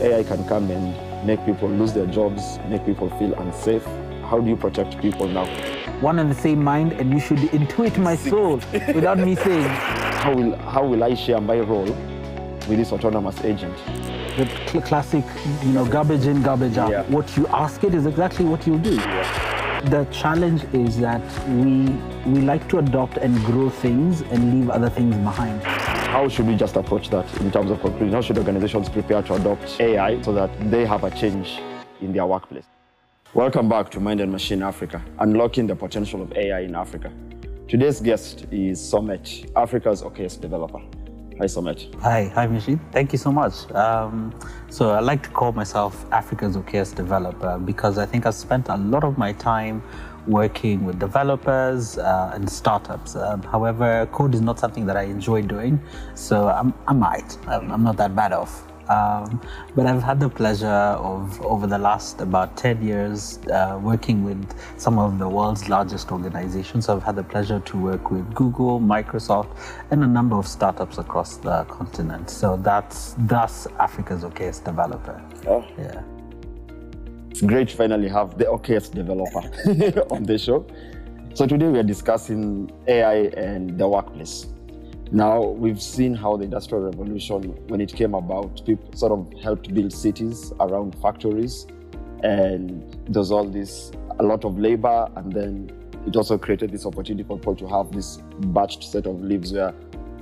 AI can come and make people lose their jobs, make people feel unsafe. How do you protect people now? One and the same mind, and you should intuit my soul without me saying. How will, how will I share my role with this autonomous agent? The cl- classic, you know, garbage in, garbage out. Yeah. What you ask it is exactly what you'll do. The challenge is that we we like to adopt and grow things and leave other things behind. How should we just approach that in terms of conclusion? How should organizations prepare to adopt AI so that they have a change in their workplace? Welcome back to Mind and Machine Africa, unlocking the potential of AI in Africa. Today's guest is Somet, Africa's okayest developer. Hi, Somet. Hi, hi, Machine. Thank you so much. Um, so I like to call myself Africa's okayest developer because I think I've spent a lot of my time working with developers uh, and startups. Um, however, code is not something that I enjoy doing, so I'm, I might. I'm, I'm not that bad off. Um, but I've had the pleasure of, over the last about 10 years, uh, working with some of the world's largest organizations. So I've had the pleasure to work with Google, Microsoft, and a number of startups across the continent. So that's, that's Africa's okayest developer. Oh, Yeah. It's great to finally have the okayest developer on the show. So today we are discussing AI and the workplace. Now we've seen how the industrial revolution, when it came about, people sort of helped build cities around factories, and there's all this a lot of labor, and then it also created this opportunity for people to have this batched set of leaves where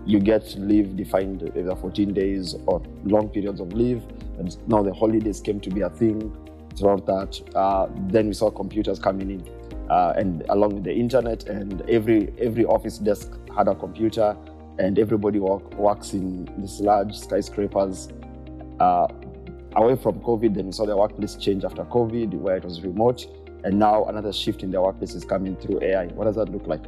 you get leave defined either 14 days or long periods of leave, and now the holidays came to be a thing throughout that. Uh, then we saw computers coming in, uh, and along with the internet, and every every office desk had a computer, and everybody work, works in these large skyscrapers. Uh, away from COVID, then we saw the workplace change after COVID, where it was remote, and now another shift in the workplace is coming through AI. What does that look like?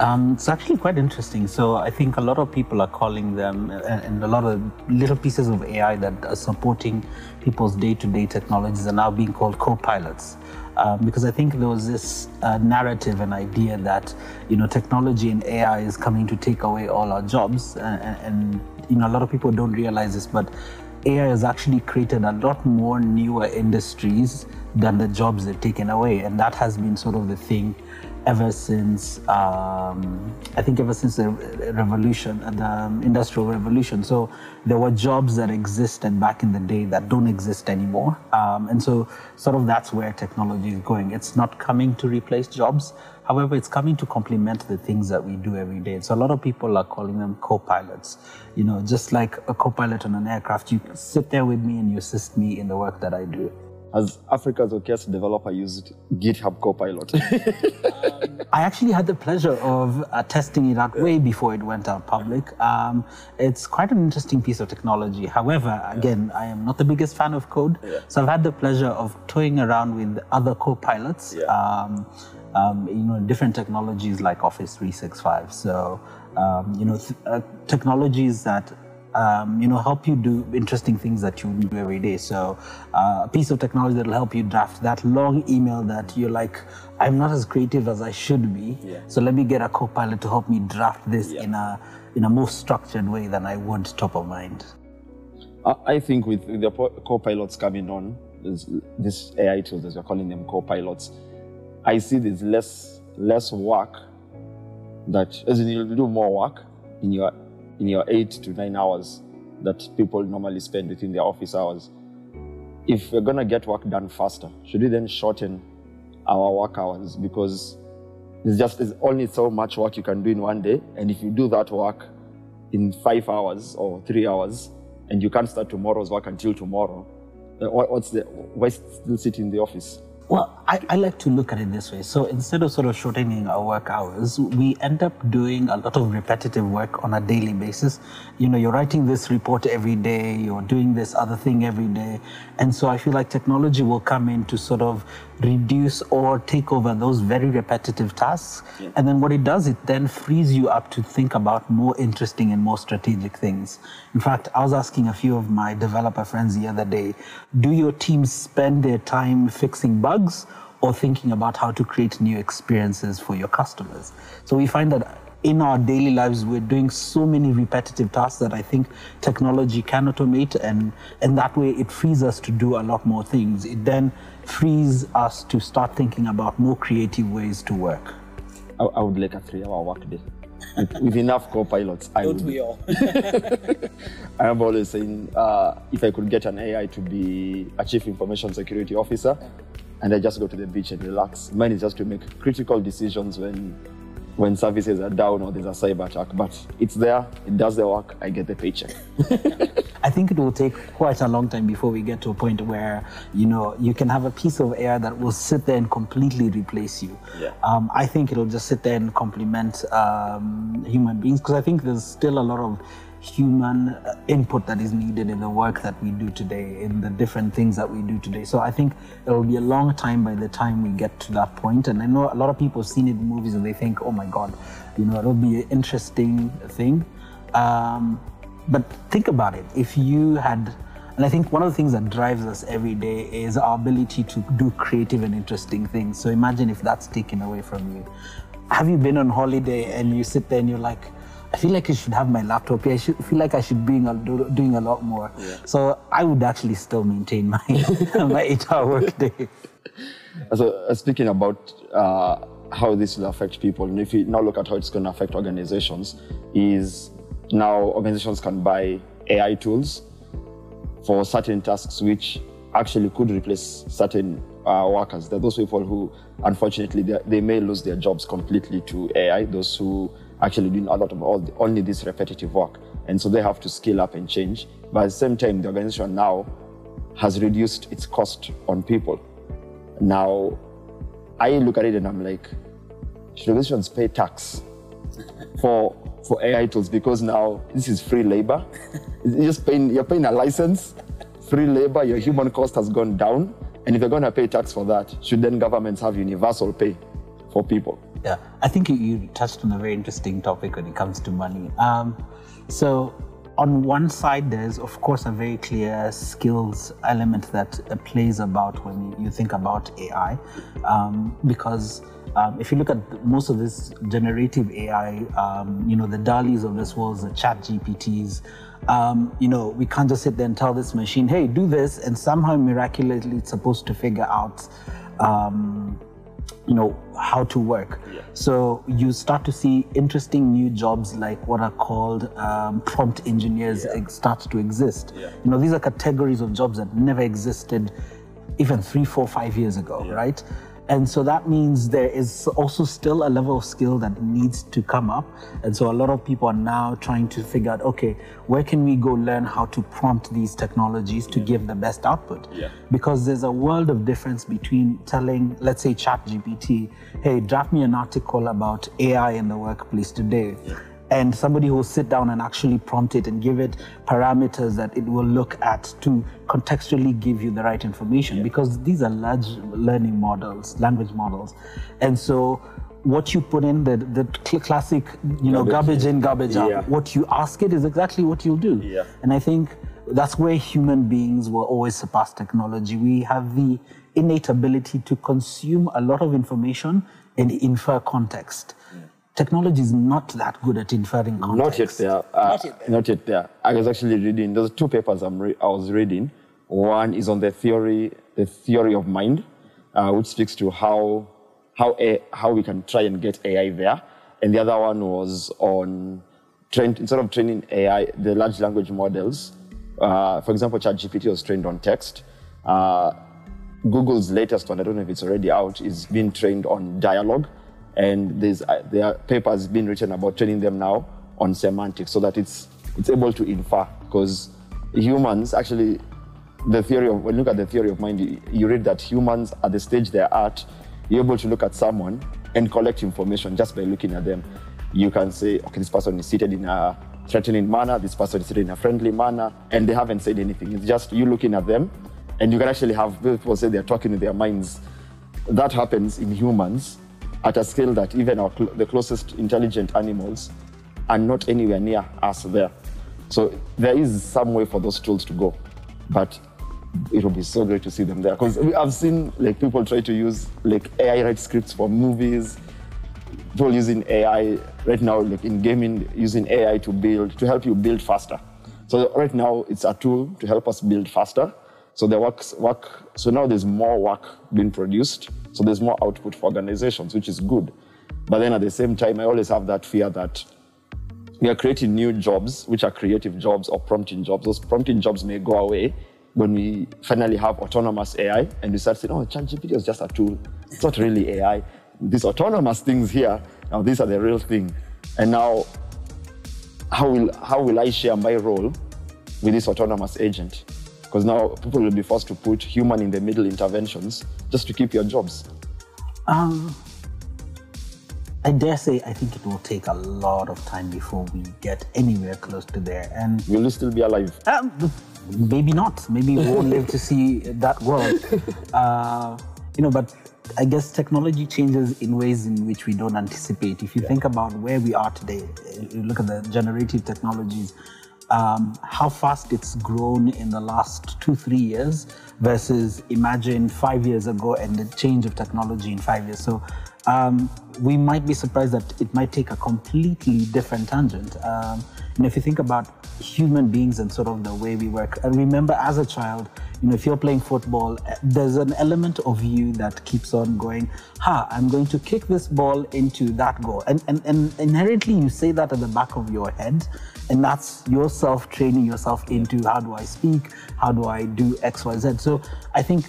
Um, it's actually quite interesting. So I think a lot of people are calling them, uh, and a lot of little pieces of AI that are supporting people's day-to-day technologies are now being called co-pilots. Um, because I think there was this uh, narrative and idea that you know technology and AI is coming to take away all our jobs, and, and you know a lot of people don't realize this, but AI has actually created a lot more newer industries than the jobs they've taken away, and that has been sort of the thing ever since um, I think ever since the revolution, the industrial revolution. So there were jobs that existed back in the day that don't exist anymore, um, and so sort of that's where technology is going. It's not coming to replace jobs. However, it's coming to complement the things that we do every day. So a lot of people are calling them co-pilots. You know, just like a co-pilot on an aircraft, you sit there with me and you assist me in the work that I do. Has Africa's okayest developer used GitHub Copilot? I actually had the pleasure of uh, testing it out way before it went out public. Um, it's quite an interesting piece of technology. However, again, I am not the biggest fan of code, so I've had the pleasure of toying around with other co-pilots. Yeah. Um, um, you know, different technologies like Office 365. So, um, you know, th- uh, technologies that um, you know, help you do interesting things that you do every day. So, uh, a piece of technology that will help you draft that long email that you're like, I'm not as creative as I should be. Yeah. So let me get a co-pilot to help me draft this Yeah. in a in a more structured way than I would top of mind. I think with the co-pilots coming on, this, this AI tools, as we're calling them co-pilots, I see there's less less work that as in you'll do more work in your in your eight to nine hours that people normally spend within their office hours. If we're gonna get work done faster, should we then shorten our work hours because there's just there's only so much work you can do in one day, and if you do that work in five hours or three hours, and you can't start tomorrow's work until tomorrow, uh, what's the why still sit in the office? Well, I, I like to look at it this way. So instead of sort of shortening our work hours, we end up doing a lot of repetitive work on a daily basis. You know, you're writing this report every day, you're doing this other thing every day. And so I feel like technology will come in to sort of reduce or take over those very repetitive tasks. And then what it does, it then frees you up to think about more interesting and more strategic things. In fact, I was asking a few of my developer friends the other day, do your teams spend their time fixing bugs or thinking about how to create new experiences for your customers? So we find that in our daily lives, we're doing so many repetitive tasks that I think technology can automate, and, and that way it frees us to do a lot more things. It then frees us to start thinking about more creative ways to work. I, I would like a three-hour workday. with, with enough co-pilots, I Don't would. we all? I am always saying, uh, if I could get an AI to be a chief information security officer, and I just go to the beach and relax. Mine is just to make critical decisions when when services are down or there's a cyber attack. But it's there, it does the work, I get the paycheck. I think it will take quite a long time before we get to a point where you know you can have a piece of AI that will sit there and completely replace you. Yeah. Um, I think it'll just sit there and complement um, human beings because I think there's still a lot of human input that is needed in the work that we do today, in the different things that we do today. So I think it'll be a long time by the time we get to that point. And I know a lot of people have seen it in movies and they think, oh my God, you know, it'll be an interesting thing. Um, but think about it. If you had, and I think one of the things that drives us every day is our ability to do creative and interesting things. So imagine if that's taken away from you. Have you been on holiday and you sit there and you're like, I feel like I should have my laptop here. I should feel like I should be a, do, doing a lot more. So I would actually still maintain my my eight-hour workday. So uh, speaking about uh, how this will affect people, and if you now look at how it's going to affect organizations, is now organizations can buy AI tools for certain tasks which actually could replace certain uh, workers. There are those people who, unfortunately, they, they may lose their jobs completely to AI. Those who actually doing a lot of all the, only this repetitive work, and so they have to scale up and change. But at the same time, the organization now has reduced its cost on people. Now, I look at it and I'm like, should organizations pay tax for for AI tools because now this is free labor. You're just paying, you're paying a license, free labor, your human cost has gone down. And if you're going to pay tax for that, should then governments have universal pay for people? Yeah, I think you, you touched on a very interesting topic when it comes to money. Um, so, on one side, there's of course a very clear skills element that uh, plays about when you, think about AI, um, because um, if you look at most of this generative AI, um, you know, the DALL-Es of this world, the ChatGPTs, um, you know, we can't just sit there and tell this machine, hey, do this, and somehow miraculously it's supposed to figure out um, you know how to work. So you start to see interesting new jobs like what are called um, prompt engineers ex- start to exist. You know these are categories of jobs that never existed even three four five years ago right and so that means there is also still a level of skill that needs to come up and so a lot of people are now trying to figure out okay where can we go learn how to prompt these technologies to give the best output Yeah. because there's a world of difference between telling, let's say, ChatGPT, hey, draft me an article about AI in the workplace today. And somebody who will sit down and actually prompt it and give it parameters that it will look at to contextually give you the right information because these are large learning models, language models. And so what you put in, the, the cl- classic, you know, Garbage garbage in, garbage out, Yeah. what you ask it is exactly what you'll do. Yeah. And I think that's where human beings will always surpass technology. We have the innate ability to consume a lot of information and infer context. Technology is not that good at inferring Not yet context. there. Uh, Not yet there. Not yet there. I was actually reading. There's two papers I'm re- I was reading. One is on the theory, the theory of mind, uh, which speaks to how how a, how we can try and get AI there, and the other one was on train, instead of training AI, the large language models. Uh, for example, ChatGPT was trained on text. Uh, Google's latest one, I don't know if it's already out, is being trained on dialogue. And there's, uh, there are papers being written about training them now on semantics so that it's, it's able to infer. Because humans actually, the theory of, when you look at the theory of mind, you, you read that humans at the stage they're at, you're able to look at someone and collect information just by looking at them. You can say, okay, this person is seated in a threatening manner, this person is seated in a friendly manner, and they haven't said anything. It's just you looking at them and you can actually have people say they're talking with their minds. That happens in humans at a scale that even our, the closest intelligent animals are not anywhere near us there. So there is some way for those tools to go, but it will be so great to see them there because I've seen like people try to use like AI write scripts for movies. people using AI right now, like in gaming, using AI to build to help you build faster. So right now it's a tool to help us build faster. So the works work. So now there's more work being produced. So there's more output for organizations, which is good. But then at the same time, I always have that fear that we are creating new jobs, which are creative jobs or prompting jobs. Those prompting jobs may go away when we finally have autonomous AI and we start saying, oh, ChatGPT is just a tool. It's not really AI. These autonomous things here, now these are the real thing. And now, how will, how will I share my role with this autonomous agent? Because now people will be forced to put human in the middle interventions just to keep your jobs. Um, I dare say I think it will take a lot of time before we get anywhere close to there. And will you still be alive? Um, maybe not. Maybe we won't live to see that world. Uh, you know, but I guess technology changes in ways in which we don't anticipate. If you yeah. think about where we are today, you look at the generative technologies, um, how fast it's grown in the last two, three years versus imagine five years ago and the change of technology in five years. So um, we might be surprised that it might take a completely different tangent. Um, and if you think about human beings and sort of the way we work, and remember as a child, you know, if you're playing football, eh, there's an element of you that keeps on going, ha, I'm going to kick this ball into that goal. And, and, and inherently, you say that at the back of your head. And that's yourself training yourself into how do I speak? How do I do X, Y, Z? So I think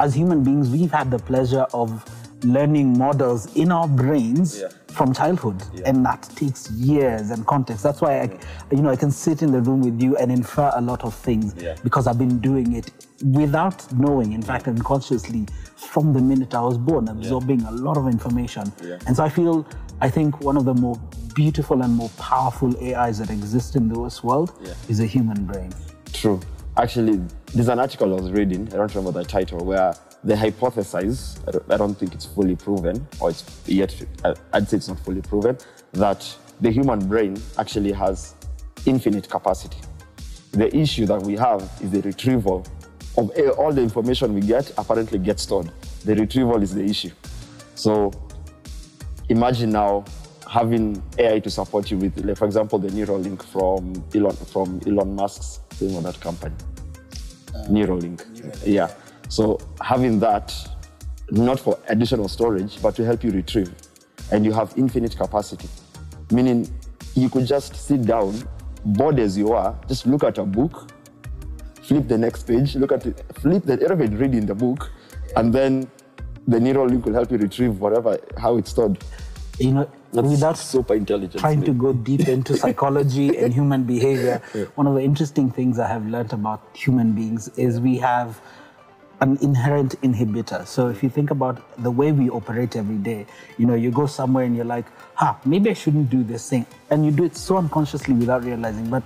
as human beings, we've had the pleasure of learning models in our brains yeah. from childhood. Yeah. and that takes years and context. That's why I, mm. you know i can sit in the room with you and infer a lot of things yeah. because i've been doing it without knowing. In fact mm. unconsciously from the minute i was born absorbing a lot of information. And so i feel i think one of the more beautiful and more powerful ais that exist in this world is a human brain. True. Actually there's an article i was reading i don't remember the title where they hypothesis, I don't, think it's fully proven, or it's yet, I'd say it's not fully proven, that the human brain actually has infinite capacity. The issue that we have is the retrieval of all the information we get apparently gets stored. The retrieval is the issue. So imagine now having AI to support you with, like, for example, the Neuralink from Elon, from Elon Musk's name of that company. Uh, Neuralink. Neuralink. Yeah. So having that, not for additional storage, but to help you retrieve, and you have infinite capacity, meaning you could just sit down, bored as you are, just look at a book, flip the next page, look at it, flip the, read in the book, and then the Neuralink will help you retrieve whatever, how it's stored. You know, That's without super intelligent. Trying to go deep into psychology and human behavior, yeah. one of the interesting things I have learned about human beings is we have an inherent inhibitor. So if you think about the way we operate every day, you know, you go somewhere and you're like, ha, maybe I shouldn't do this thing. And you do it so unconsciously without realizing. But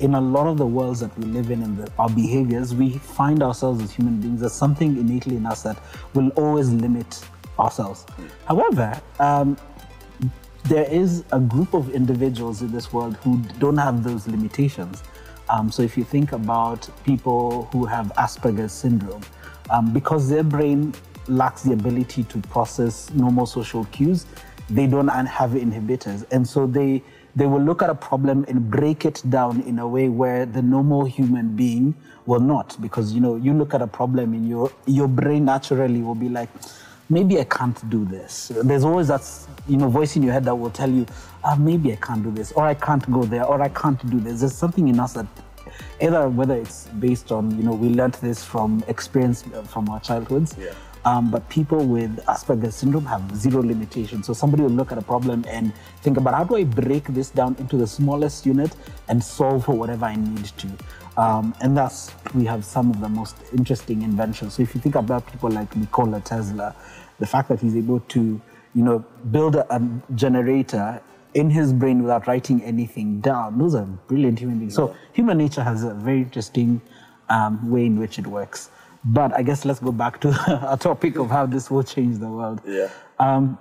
in a lot of the worlds that we live in and the, our behaviors, we find ourselves as human beings as something innately in us that will always limit ourselves. However, um, there is a group of individuals in this world who don't have those limitations. Um, so if you think about people who have Asperger's syndrome, um, because their brain lacks the ability to process normal social cues, they don't have inhibitors. And so they, they will look at a problem and break it down in a way where the normal human being will not. Because, you know, you look at a problem in your, your brain naturally will be like, maybe I can't do this. There's always that, you know, voice in your head that will tell you, ah, maybe I can't do this, or I can't go there, or I can't do this. There's something in us that either whether it's based on you know we learned this from experience uh, from our childhoods yeah. um, but people with asperger's syndrome have zero limitations so somebody will look at a problem and think about how do i break this down into the smallest unit and solve for whatever i need to? Um, and thus we have some of the most interesting inventions. So if you think about people like nikola tesla the fact that he's able to you know build a, a generator in his brain without writing anything down. Those are brilliant human beings. So human nature has a very interesting um, way in which it works. But I guess let's go back to a topic of how this will change the world. Yeah. Um,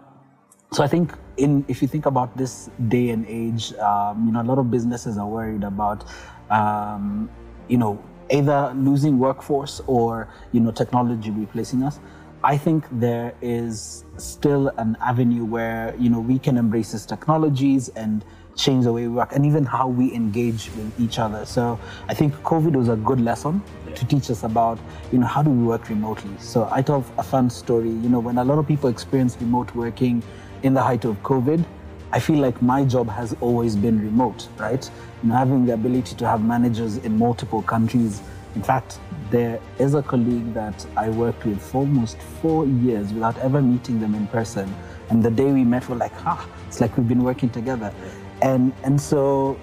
so I think in if you think about this day and age, um, you know, a lot of businesses are worried about, um, you know, either losing workforce or you know technology replacing us. I think there is still an avenue where you know we can embrace these technologies and change the way we work and even how we engage with each other. So I think COVID was a good lesson to teach us about, you know, how do we work remotely. So I thought a fun story, you know, when a lot of people experience remote working in the height of COVID, I feel like my job has always been remote, right? You know, having the ability to have managers in multiple countries. In fact, there is a colleague that I worked with for almost four years without ever meeting them in person. And the day we met, we're like, ah, it's like we've been working together. And, and so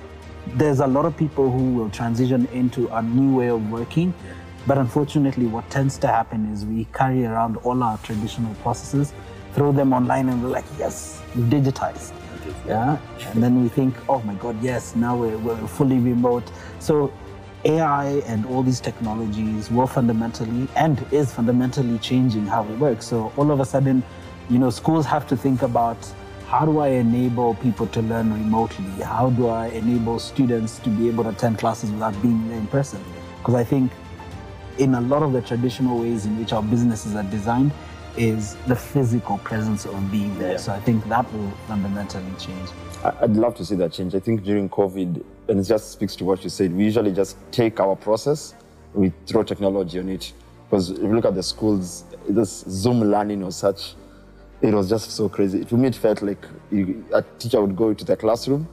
there's a lot of people who will transition into a new way of working. But unfortunately, what tends to happen is we carry around all our traditional processes, throw them online, and we're like, yes, digitized. Yeah. And then we think, oh my God, yes, now we're, we're fully remote. So AI and all these technologies were fundamentally and is fundamentally changing how we work. So all of a sudden, you know, schools have to think about how do I enable people to learn remotely? How do I enable students to be able to attend classes without being there in person? Because I think in a lot of the traditional ways in which our businesses are designed is the physical presence of being there. Yeah. So I think that will fundamentally change. I'd love to see that change. I think during COVID, and it just speaks to what you said, we usually just take our process, we throw technology on it. Because if you look at the schools, this Zoom learning or such, it was just so crazy. To me, it felt like you, a teacher would go into the classroom,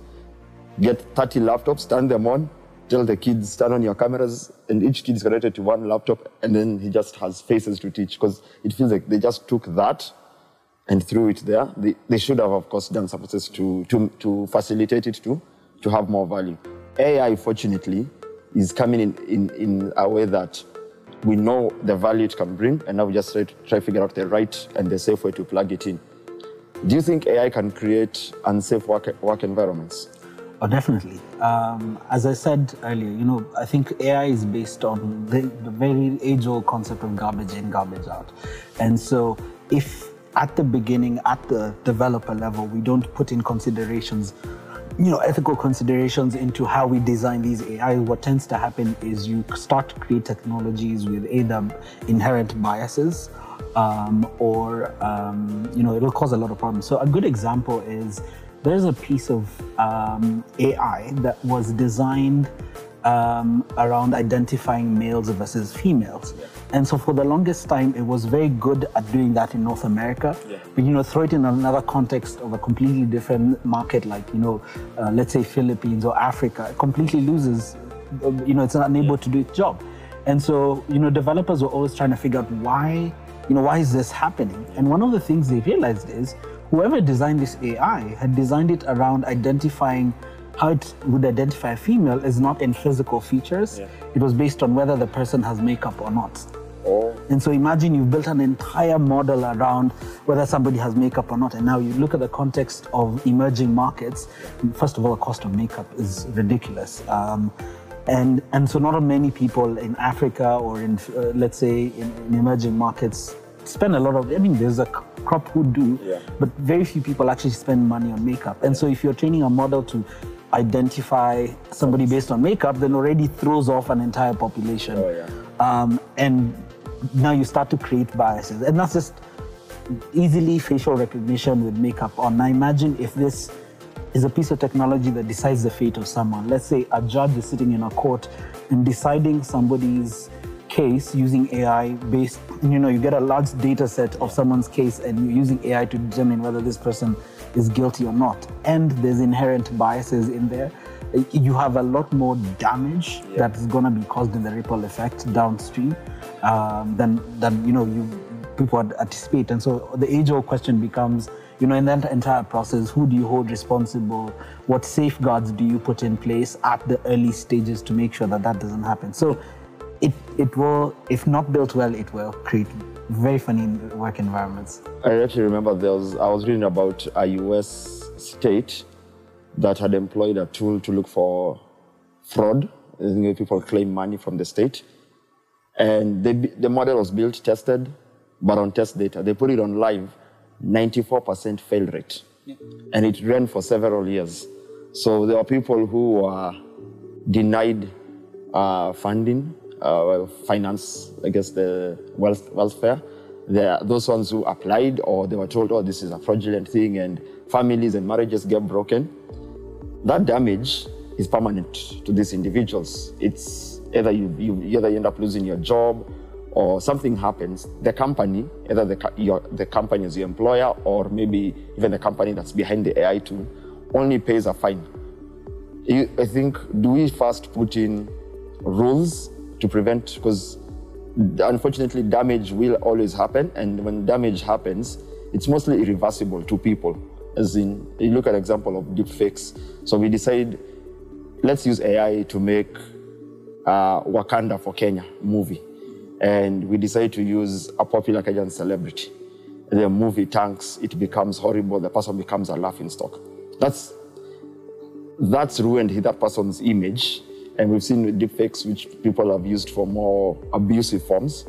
get 30 laptops, turn them on, tell the kids, turn on your cameras, and each kid is connected to one laptop, and then he just has faces to teach because it feels like they just took that and threw it there. They, they should have, of course, done some process to, to, to facilitate it to, to have more value. AI, fortunately, is coming in, in, in a way that we know the value it can bring, and now we just try to, try to figure out the right and the safe way to plug it in. Do you think AI can create unsafe work, work environments? Oh, definitely. Um, as I said earlier, you know, I think AI is based on the, the very age-old concept of garbage in, garbage out. And so if at the beginning, at the developer level, we don't put in considerations you know, ethical considerations into how we design these AI, what tends to happen is you start to create technologies with either inherent biases um, or, um, you know, it'll cause a lot of problems. So a good example is there's a piece of um, AI that was designed um, around identifying males versus females. Yeah. And so for the longest time, it was very good at doing that in North America. Yeah. But you know, throw it in another context of a completely different market, like you know, uh, let's say Philippines or Africa, it completely loses. You know, it's unable yeah. to do its job. And so you know, developers were always trying to figure out why, you know, why is this happening? And one of the things they realized is whoever designed this AI had designed it around identifying how it would identify a female is not in physical features. Yeah. It was based on whether the person has makeup or not. Oh. And so imagine you've built an entire model around whether somebody has makeup or not. And now you look at the context of emerging markets. First of all, the cost of makeup is ridiculous. Um, and, and so not many people in Africa or in, uh, let's say, in, in, emerging markets spend a lot of, I mean, there's a crop who do, yeah. but very few people actually spend money on makeup. And so if you're training a model to identify somebody based on makeup, then already throws off an entire population. Oh, yeah. um, and now you start to create biases. And that's just easily facial recognition with makeup on. Now imagine if this is a piece of technology that decides the fate of someone. Let's say a judge is sitting in a court and deciding somebody's case using AI based, you know, you get a large data set of someone's case and you're using AI to determine whether this person is guilty or not. And there's inherent biases in there. You have a lot more damage yeah. that's going to be caused in the ripple effect downstream um, than than you know you people anticipate. And so the age-old question becomes, you know, in that entire process, who do you hold responsible? What safeguards do you put in place at the early stages to make sure that that doesn't happen? So it it will, if not built well, it will create very funny work environments. I actually remember there was I was reading about a US state that had employed a tool to look for fraud. People claim money from the state. And they, the model was built, tested, but on test data. They put it on live, 94% fail rate. Yeah. And it ran for several years. So there were people who were denied uh, funding, uh, finance, I guess the wealth, welfare. There are those ones who applied or they were told, oh, this is a fraudulent thing, and families and marriages get broken. That damage is permanent to these individuals. It's either you, you either you end up losing your job or something happens, the company, either the, your, the company as your employer or maybe even the company that's behind the AI tool, only pays a fine. I think, do we first put in rules to prevent, because unfortunately damage will always happen, and when damage happens, it's mostly irreversible to people. As in, you look at example of deepfakes. So we decide, let's use AI to make uh, Wakanda for Kenya movie and we decide to use a popular Kenyan celebrity. The movie tanks, it becomes horrible, the person becomes a laughing stock. That's, that's ruined that person's image. And we've seen deepfakes which people have used for more abusive forms.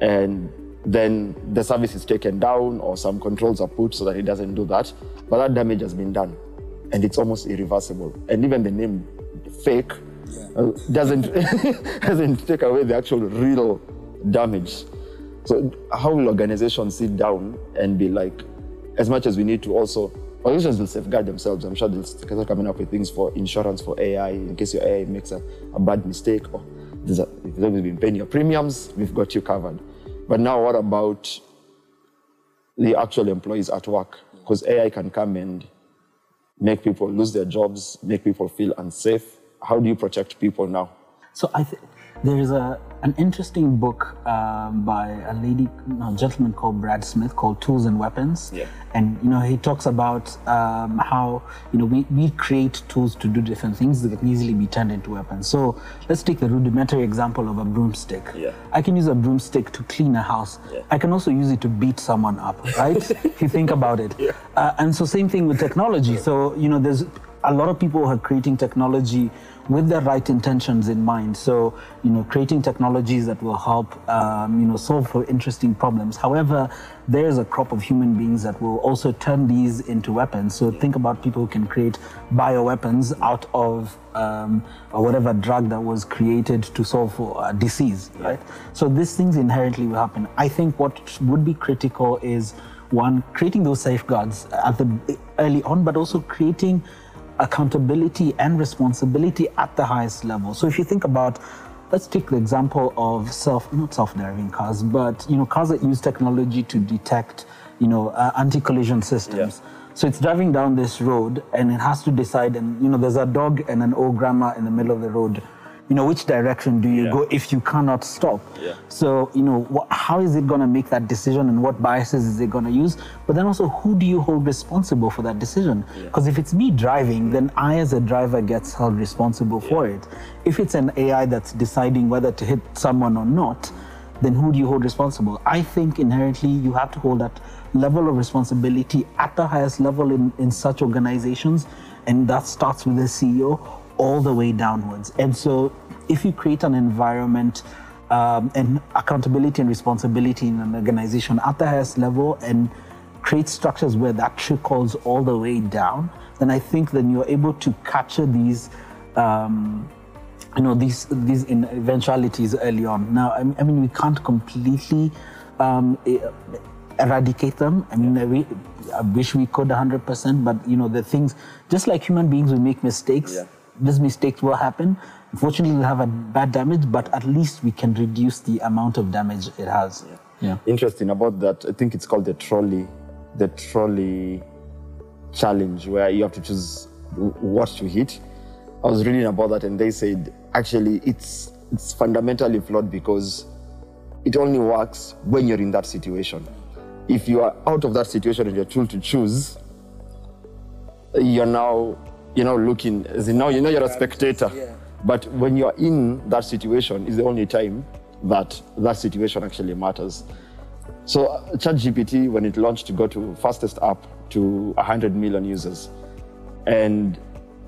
And then the service is taken down or some controls are put so that it doesn't do that. But that damage has been done and it's almost irreversible. And even the name fake yeah. uh, doesn't, doesn't take away the actual real damage. So how will organizations sit down and be like, as much as we need to also, organizations will safeguard themselves. I'm sure they'll start coming up with things for insurance for AI in case your AI makes a, a bad mistake or there's a, if you've been paying your premiums, we've got you covered. But now what about the actual employees at work? Because AI can come and make people lose their jobs, make people feel unsafe. How do you protect people now? So I think there is a an interesting book um, by a lady, a gentleman called Brad Smith called Tools and Weapons. Yeah. And, you know, he talks about um, how, you know, we, we create tools to do different things that can easily be turned into weapons. So let's take the rudimentary example of a broomstick. Yeah. I can use a broomstick to clean a house. Yeah. I can also use it to beat someone up, right? if you think about it. Yeah. Uh, and so same thing with technology. So, you know, there's a lot of people who are creating technology with the right intentions in mind. So, you know, creating technologies that will help, um, you know, solve for interesting problems. However, there's a crop of human beings that will also turn these into weapons. So think about people who can create bioweapons out of um, or whatever drug that was created to solve for a disease, right? So these things inherently will happen. I think what would be critical is one, creating those safeguards at the early on, but also creating accountability and responsibility at the highest level. So if you think about let's take the example of self not self-driving cars but you know cars that use technology to detect you know uh, anti-collision systems yeah. so it's driving down this road and it has to decide and you know there's a dog and an old grandma in the middle of the road you know, which direction do you yeah. go if you cannot stop? Yeah. So, you know, how is it going to make that decision and what biases is it going to use? But then also, who do you hold responsible for that decision? Because yeah. if it's me driving, then I as a driver gets held responsible for it. If it's an AI that's deciding whether to hit someone or not, then who do you hold responsible? I think inherently you have to hold that level of responsibility at the highest level in, in such organizations. And that starts with the CEO all the way downwards. And so, if you create an environment um, and accountability and responsibility in an organization at the highest level and create structures where that trickles all the way down, then I think then you're able to capture these. Um, you know these these eventualities early on. Now, I mean, we can't completely um, eradicate them. I mean, we, I wish we could 100%, but you know, the things, just like human beings, we make mistakes. Yeah these mistakes will happen. Unfortunately, we'll have a bad damage, but at least we can reduce the amount of damage it has. Yeah. yeah. Interesting about that. I think it's called the trolley, the trolley challenge, where you have to choose what to hit. I was reading about that, and they said actually it's it's fundamentally flawed because it only works when you're in that situation. If you are out of that situation and you're told to choose, you're now you know, looking, as you know, you know you're a spectator. Yeah. But when you're in that situation, is the only time that that situation actually matters. So uh, ChatGPT, when it launched, got to fastest app to 100 million users. And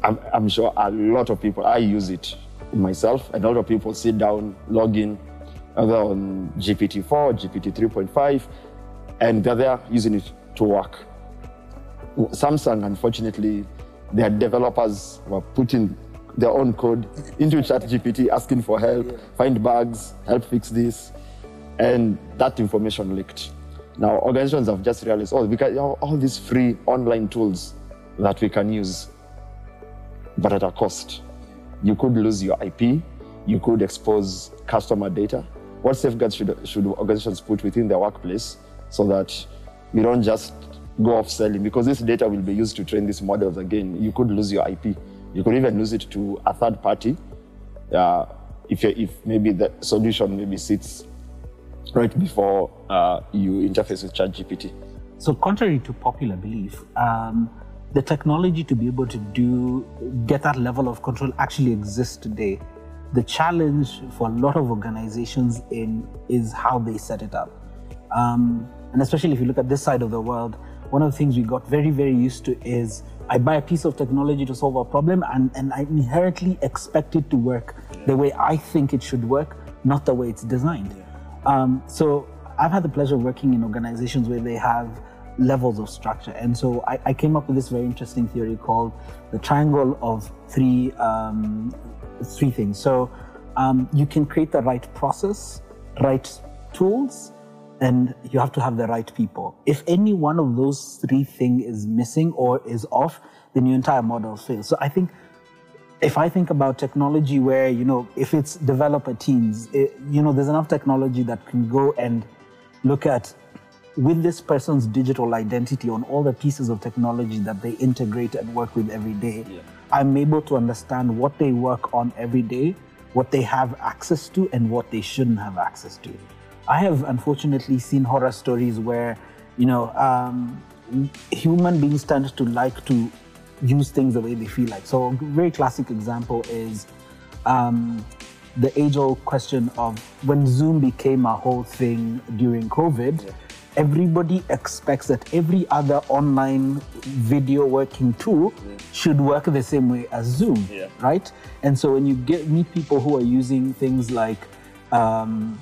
I'm, I'm sure a lot of people, I use it myself, and a lot of people sit down, log in, either on GPT-4, GPT 3.5, and they're there using it to work. Samsung, unfortunately, their developers were putting their own code into ChatGPT, asking for help, yeah. find bugs, help fix this. and that information leaked. Now, organizations have just realized, oh, we can all these free online tools that we can use, but at a cost. You could lose your IP, you could expose customer data. What safeguards should, should organizations put within their workplace so that we don't just go off selling? Because this data will be used to train these models again. You could lose your IP. You could even lose it to a third party uh, if, if maybe the solution maybe sits right before uh, you interface with ChatGPT. So, contrary to popular belief, um, the technology to be able to do get that level of control actually exists today. The challenge for a lot of organizations in is how they set it up, um, and especially if you look at this side of the world, one of the things we got very very used to is I buy a piece of technology to solve a problem, and, and I inherently expect it to work the way I think it should work, not the way it's designed. Um, so I've had the pleasure of working in organizations where they have levels of structure. And so I, I came up with this very interesting theory called the triangle of three, um, three things. So um, you can create the right process, right tools, and you have to have the right people. If any one of those three things is missing or is off, then your entire model fails. So I think if I think about technology where, you know, if it's developer teams, it, you know, there's enough technology that can go and look at with this person's digital identity on all the pieces of technology that they integrate and work with every day. Yeah. I'm able to understand what they work on every day, what they have access to, and what they shouldn't have access to. I have unfortunately seen horror stories where, you know, um, human beings tend to like to use things the way they feel like. So, a very classic example is um, the age old question of when Zoom became a whole thing during COVID. Yeah. Everybody expects that every other online video working tool yeah. should work the same way as Zoom, yeah. right? And so when you get meet people who are using things like um,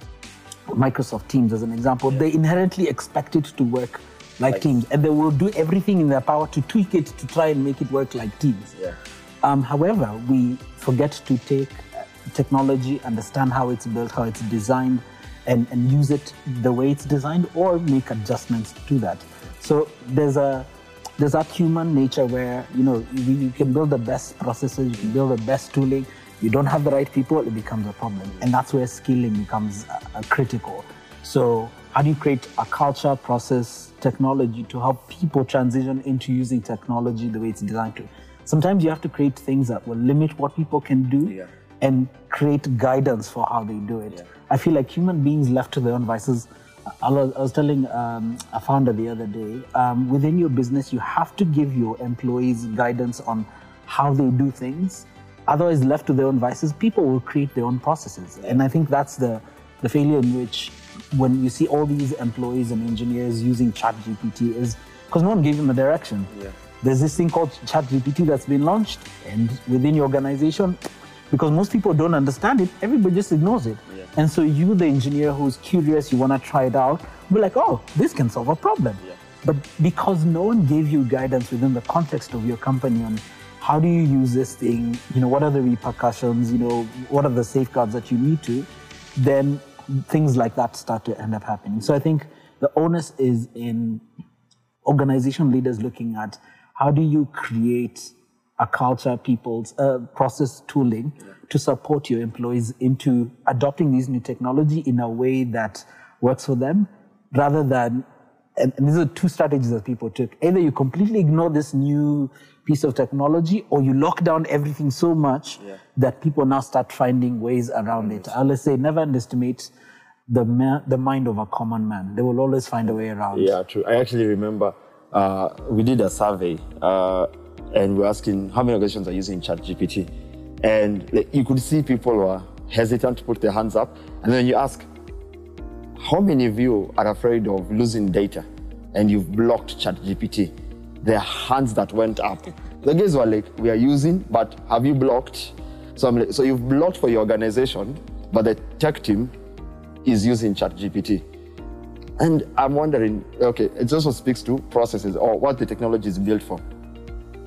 Microsoft Teams as an example, they inherently expect it to work like, like, Teams, and they will do everything in their power to tweak it to try and make it work like Teams. Yeah. Um, however, we forget to take uh, technology, understand how it's built, how it's designed, and, and use it the way it's designed, or make adjustments to that. So there's a there's that human nature where you know you, you can build the best processes, you can build the best tooling. You don't have the right people, it becomes a problem, and that's where skilling becomes uh, critical. So how do you create a culture, process, technology to help people transition into using technology the way it's designed to? Sometimes you have to create things that will limit what people can do yeah. and create guidance for how they do it. Yeah. I feel like human beings left to their own devices. I was, I was telling um, a founder the other day um, within your business, you have to give your employees guidance on how they do things. Otherwise, left to their own vices, people will create their own processes. And I think that's the, the failure in which when you see all these employees and engineers using ChatGPT is because no one gave them a direction. Yeah. There's this thing called ChatGPT that's been launched, and within your organization, because most people don't understand it, everybody just ignores it. Yeah. And so you, the engineer who's curious, you want to try it out, be like, oh, this can solve a problem. Yeah. But because no one gave you guidance within the context of your company on how do you use this thing, you know, what are the repercussions, you know, what are the safeguards that you need to, then things like that start to end up happening. So I think the onus is in organization leaders looking at how do you create a culture, people's uh, process tooling to support your employees into adopting these new technology in a way that works for them rather than and, and these are two strategies that people took. Either you completely ignore this new piece of technology or you lock down everything so much yeah. that people now start finding ways around mm-hmm. it. I will say never underestimate the ma- the mind of a common man. They will always find a way around. Yeah, true. I actually remember uh, we did a survey uh, and we are asking how many organizations are using ChatGPT, and like, you could see people were hesitant to put their hands up, and then you ask, how many of you are afraid of losing data, and you've blocked ChatGPT? Are hands that went up. The guys were like, we are using, but have you blocked? So I'm like, so you've blocked for your organization, but the tech team is using ChatGPT. And I'm wondering, okay, it also speaks to processes or what the technology is built for.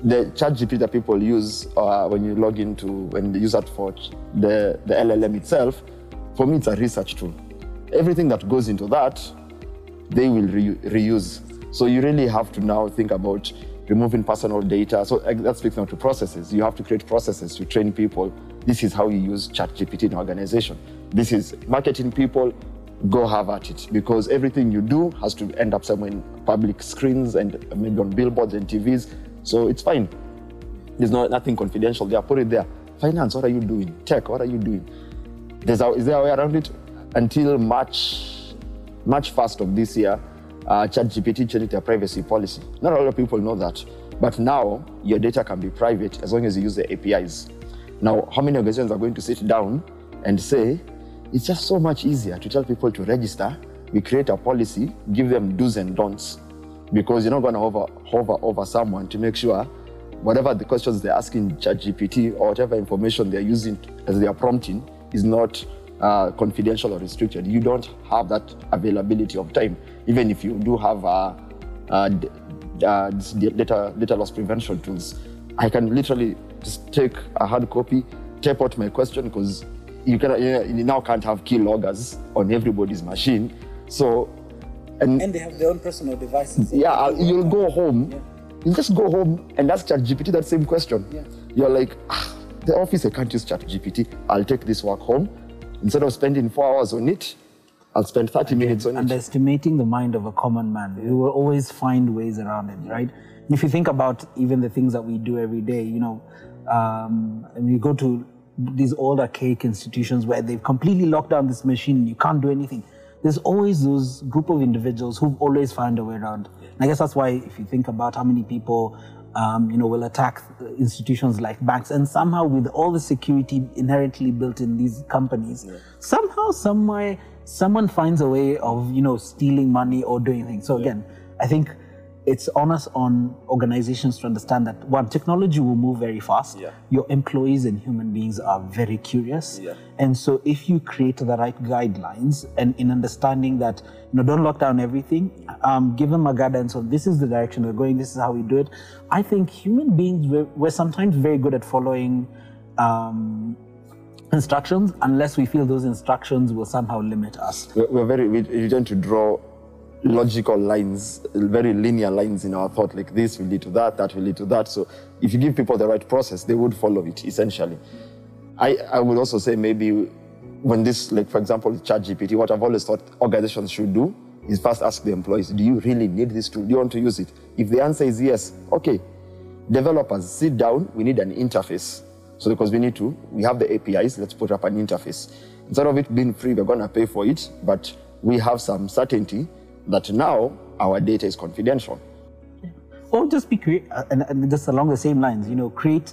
The ChatGPT that people use uh, when you log into, when you use that for the, the LLM itself, for me, it's a research tool. everything that goes into that, they will re- reuse. So you really have to now think about removing personal data. So that speaks now to processes. You have to create processes to train people. This is how you use ChatGPT in organization. This is marketing people. Go have at it because everything you do has to end up somewhere in public screens and maybe on billboards and TVs. So it's fine. There's no, nothing confidential there. Put it there. Finance, what are you doing? Tech, what are you doing? There's a, is there a way around it? Until March, March 1st of this year, uh, ChatGPT changed their privacy policy. Not a lot of people know that. But now your data can be private as long as you use the APIs. Now, how many organizations are going to sit down and say, it's just so much easier to tell people to register. We create a policy, give them do's and don'ts, because you're not going to hover, hover over someone to make sure whatever the questions they're asking ChatGPT or whatever information they're using as they are prompting is not uh, confidential or restricted. You don't have that availability of time, even if you do have uh, uh, uh, data, data loss prevention tools. I can literally just take a hard copy, type out my question because you, you now can't have key loggers on everybody's machine. So, and, and they have their own personal devices. Yeah, you'll go home. Yeah. You just go home and ask ChatGPT that same question. Yeah. You're like, ah, the office, I can't use ChatGPT. I'll take this work home. Instead of spending four hours on it, I'll spend 30 Again, minutes on it. underestimating it. the mind of a common man. We will always find ways around it, right? If you think about even the things that we do every day, you know, um, and you go to these old archaic institutions where they've completely locked down this machine, you can't do anything. There's always those group of individuals who've always found a way around. And I guess that's why if you think about how many people um, you know, will attack institutions like banks. And somehow, with all the security inherently built in these companies, yeah. somehow, somewhere, someone finds a way of, you know, stealing money or doing things. So again, I think it's on us on organizations to understand that one technology will move very fast yeah. your employees and human beings are very curious yeah. and so if you create the right guidelines and in understanding that you know don't lock down everything um, give them a guidance on this is the direction we're going this is how we do it i think human beings we're, we're sometimes very good at following um, instructions unless we feel those instructions will somehow limit us we're, we're very we, we tend to draw logical lines, very linear lines in our thought, like this will lead to that, that will lead to that. So if you give people the right process, they would follow it essentially. I, I would also say maybe when this, like for example, ChatGPT, what I've always thought organizations should do is first ask the employees, do you really need this tool? Do you want to use it? If the answer is yes, okay. Developers, sit down, we need an interface. So because we need to, we have the APIs, let's put up an interface. Instead of it being free, we're gonna pay for it, but we have some certainty that now our data is confidential. Or just be create, uh, and, and just along the same lines, you know, create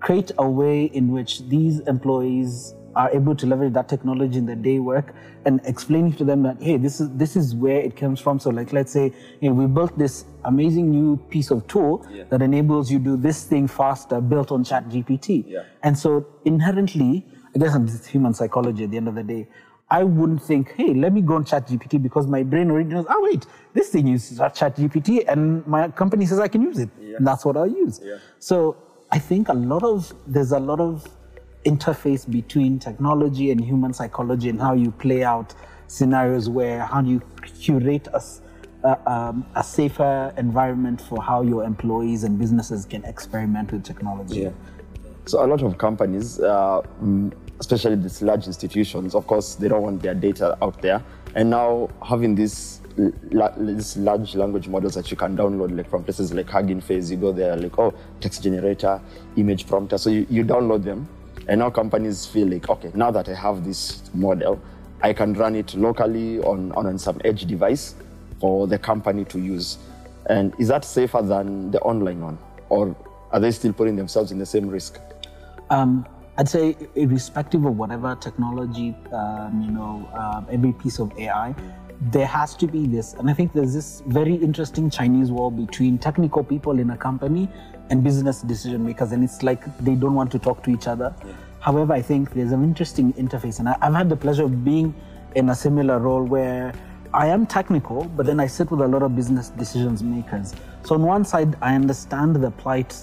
create a way in which these employees are able to leverage that technology in their day work and explaining to them that hey this is this is where it comes from so like let's say hey, we built this amazing new piece of tool yeah. that enables you to do this thing faster built on ChatGPT yeah. and so inherently i guess it's human psychology at the end of the day I wouldn't think, hey, let me go on ChatGPT because my brain already knows, oh, wait, this thing uses ChatGPT and my company says I can use it. Yeah. And that's what I'll use. Yeah. So I think a lot of, there's a lot of interface between technology and human psychology and how you play out scenarios where how do you curate a, a, um, a safer environment for how your employees and businesses can experiment with technology. Yeah. So a lot of companies, uh, especially these large institutions, of course, they don't want their data out there. And now having these, la- these large language models that you can download like from places like Hugging Face, you go there like, oh, text generator, image prompter. So you, you download them. And now companies feel like, okay, now that I have this model, I can run it locally on, on some edge device for the company to use. And is that safer than the online one? Or are they still putting themselves in the same risk? Um, I'd say, irrespective of whatever technology, um, you know, um, every piece of AI, there has to be this. And I think there's this very interesting Chinese wall between technical people in a company and business decision makers. And it's like they don't want to talk to each other. Yeah. However, I think there's an interesting interface. And I, I've had the pleasure of being in a similar role where I am technical, but then I sit with a lot of business decisions makers. So on one side, I understand the plight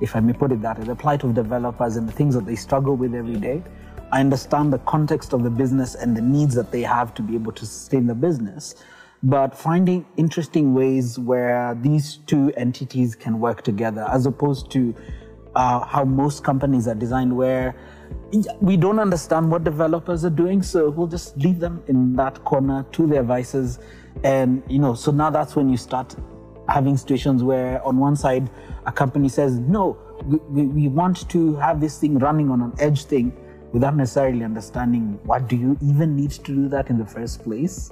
if I may put it that way, the plight of developers and the things that they struggle with every day. I understand the context of the business and the needs that they have to be able to sustain the business. But finding interesting ways where these two entities can work together, as opposed to uh, how most companies are designed, where we don't understand what developers are doing, so we'll just leave them in that corner to their vices. And you know, so now that's when you start having situations where on one side a company says, no, we, we want to have this thing running on an edge thing without necessarily understanding what do you even need to do that in the first place.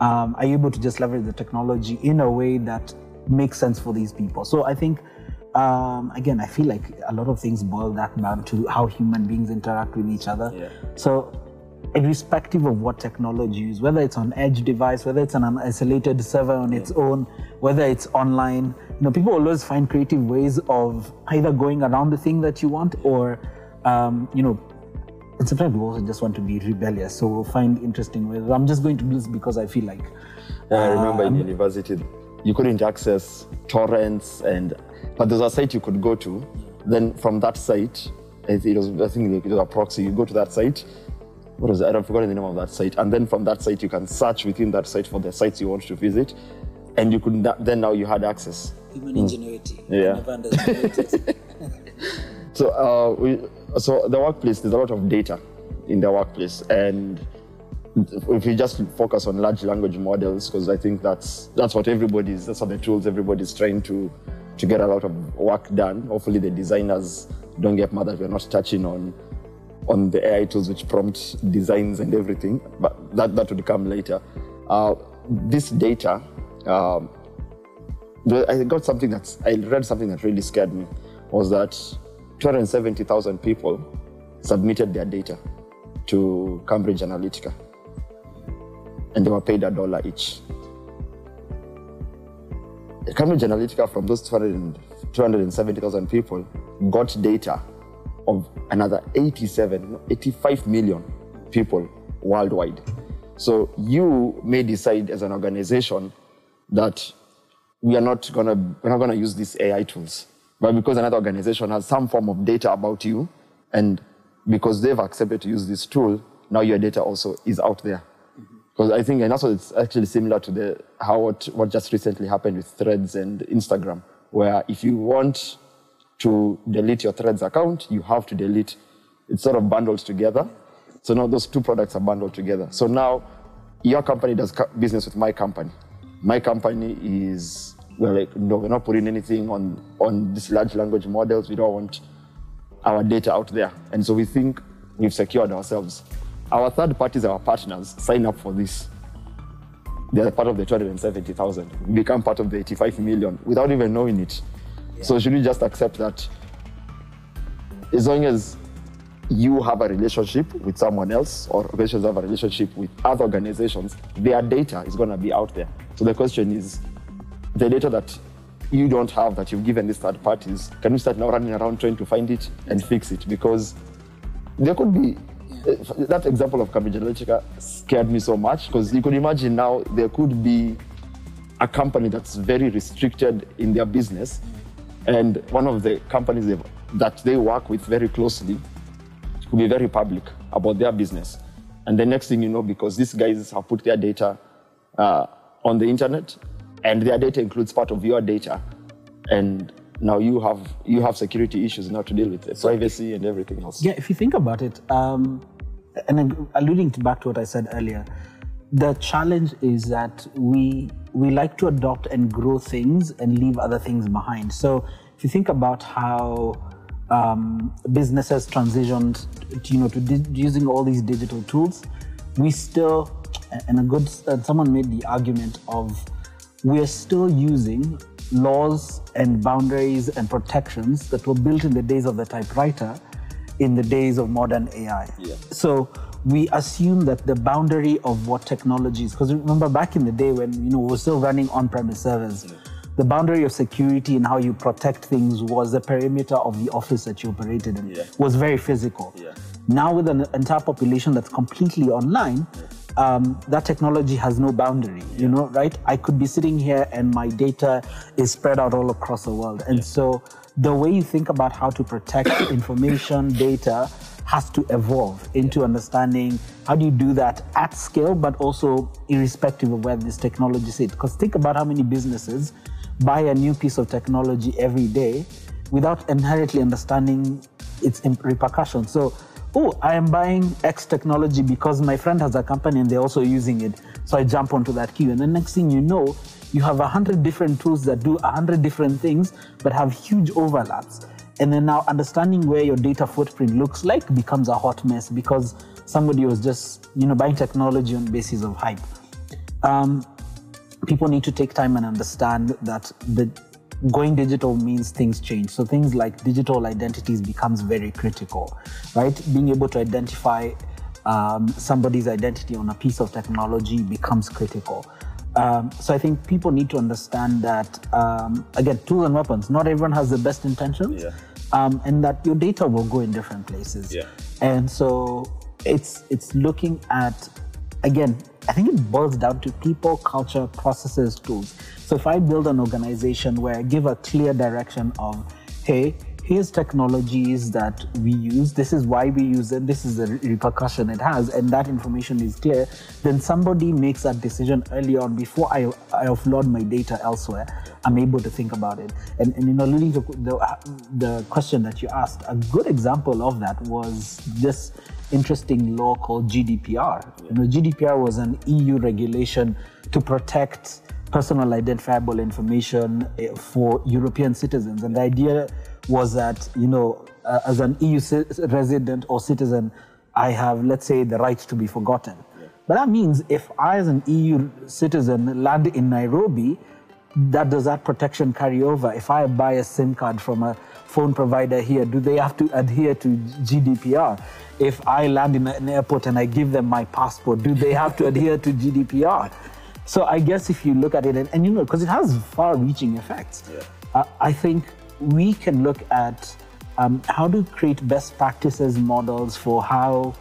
Um, are you able to just leverage the technology in a way that makes sense for these people? So I think um, again, I feel like a lot of things boil that down to how human beings interact with each other. Yeah. So, irrespective of what technology you use, whether it's on edge device, whether it's on an isolated server on its own, whether it's online, you know, people always find creative ways of either going around the thing that you want or, um, you know, and sometimes we also just want to be rebellious. So we'll find interesting ways. I'm just going to do this because I feel like. Yeah, I remember in um, university, you couldn't access torrents, and but there's a site you could go to. Then from that site, it it was I think it was a proxy. You go to that site. What was it? I don't forgot the name of that site. And then from that site, you can search within that site for the sites you want to visit, and you could then now you had access. Human ingenuity. Yeah. So, uh, we, so the workplace, there's a lot of data in the workplace, and if you just focus on large language models, because I think that's that's what everybody's, that's what the tools everybody's trying to to get a lot of work done. Hopefully, the designers don't get mad that we're not touching on on the AI tools which prompt designs and everything, but that that would come later. Uh, this data. Um, I got something that's I read something that really scared me was that 270,000 people submitted their data to Cambridge Analytica and they were paid a dollar each. Cambridge Analytica from those 200 270,000 people got data of another 87, 85 million people worldwide. So you may decide as an organization that we are not gonna we're not gonna use these AI tools. But because another organization has some form of data about you, and because they've accepted to use this tool, now your data also is out there. Because I think, and also it's actually similar to the how what, what just recently happened with Threads and Instagram, where if you want to delete your Threads account, you have to delete. It's sort of bundled together. So now those two products are bundled together. So now your company does business with my company. My company is we're like no, we're not putting anything on on these large language models. We don't want our data out there, and so we think we've secured ourselves. Our third parties, our partners, sign up for this. They're part of the 270,000, become part of the 85 million without even knowing it. So should we just accept that as long as you have a relationship with someone else or organizations have a relationship with other organizations, their data is going to be out there. So the question is, the data that you don't have that you've given these third parties, can you start now running around trying to find it and fix it? Because there could be that example of Cambridge Analytica scared me so much because you could imagine now there could be a company that's very restricted in their business, and one of the companies that they work with very closely will be very public about their business. And the next thing you know, because these guys have put their data uh, on the internet, and their data includes part of your data, and now you have you have security issues now to deal with, uh, privacy and everything else. Yeah, if you think about it, um, and alluding to back to what I said earlier, the challenge is that we we like to adopt and grow things and leave other things behind. So if you think about how um, businesses transitioned, to, you know, to using all these digital tools, we still, and a good, uh, someone made the argument of we're still using laws and boundaries and protections that were built in the days of the typewriter in the days of modern AI. Yeah. So we assume that the boundary of what technologies, because remember back in the day when you know we were still running on-premise servers, the boundary of security and how you protect things was the perimeter of the office that you operated in Yeah. was very physical. Yeah. Now with an entire population that's completely online, um, that technology has no boundary. You know, right? I could be sitting here and my data is spread out all across the world, and so the way you think about how to protect information, data, has to evolve into understanding how do you do that at scale, but also irrespective of where this technology sits. Because think about how many businesses buy a new piece of technology every day without inherently understanding its repercussions. So, oh, I am buying X technology because my friend has a company and they're also using it. So I jump onto that queue. And the next thing you know, you have a hundred different tools that do a hundred different things, but have huge overlaps. And then now understanding where your data footprint looks like becomes a hot mess because somebody was just, you know, buying technology on basis of hype. Um, people need to take time and understand that the going digital means things change. So things like digital identities becomes very critical, right? Being able to identify um, somebody's identity on a piece of technology becomes critical. Um, so I think people need to understand that um, again, tools and weapons. Not everyone has the best intentions, yeah. um, and that your data will go in different places. Yeah. And so it's it's looking at again. I think it boils down to people, culture, processes, tools. So if I build an organization where I give a clear direction of, hey, here's technologies that we use, this is why we use it, this is the repercussion it has, and that information is clear, then somebody makes that decision early on before I, I offload my data elsewhere. I'm able to think about it. And, and you know, alluding to the, the question that you asked, a good example of that was this interesting law called GDPR. You know, GDPR was an EU regulation to protect personal identifiable information eh, for European citizens. And the idea was that, you know, uh, as an EU resident or citizen, I have, let's say, the right to be forgotten. Yeah. But that means if I, as an EU citizen, land in Nairobi, that does that protection carry over? If I buy a SIM card from a phone provider here, do they have to adhere to GDPR? If I land in an airport and I give them my passport, do they have to adhere to GDPR? So I guess if you look at it, and, and you know, because it has far-reaching effects, yeah. uh, I think we can look at um, how to create best practices models for how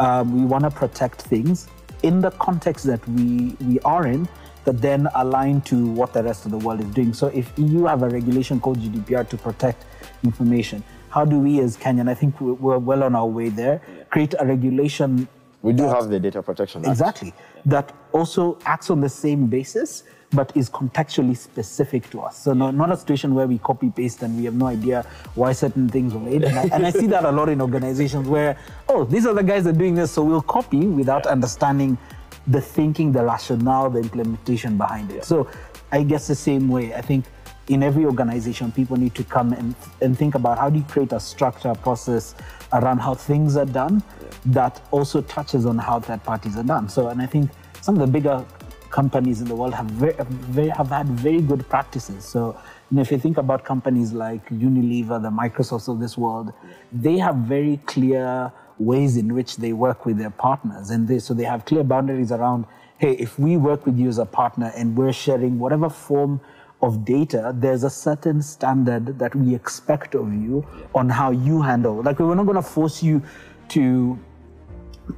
um, we want to protect things in the context that we, we are in that then align to what the rest of the world is doing. So if you have a regulation called GDPR to protect information, how do we as Kenya, and I think we're well on our way there, create a regulation we do have the data protection Act. Exactly. That also acts on the same basis, but is contextually specific to us. So not, not a situation where we copy paste and we have no idea why certain things were made. And I, and I see that a lot in organizations where, oh, these are the guys that are doing this, so we'll copy without yeah. understanding the thinking, the rationale, the implementation behind it. Yeah. So I guess the same way, I think in every organization, people need to come and, and think about how do you create a structure, a process around how things are done yeah. that also touches on how third parties are done. So, and I think some of the bigger companies in the world have very, very have had very good practices. So, you know, if you think about companies like Unilever, the Microsofts of this world, they have very clear ways in which they work with their partners, and they, so they have clear boundaries around. Hey, if we work with you as a partner and we're sharing whatever form of data, there's a certain standard that we expect of you on how you handle. Like we're not going to force you to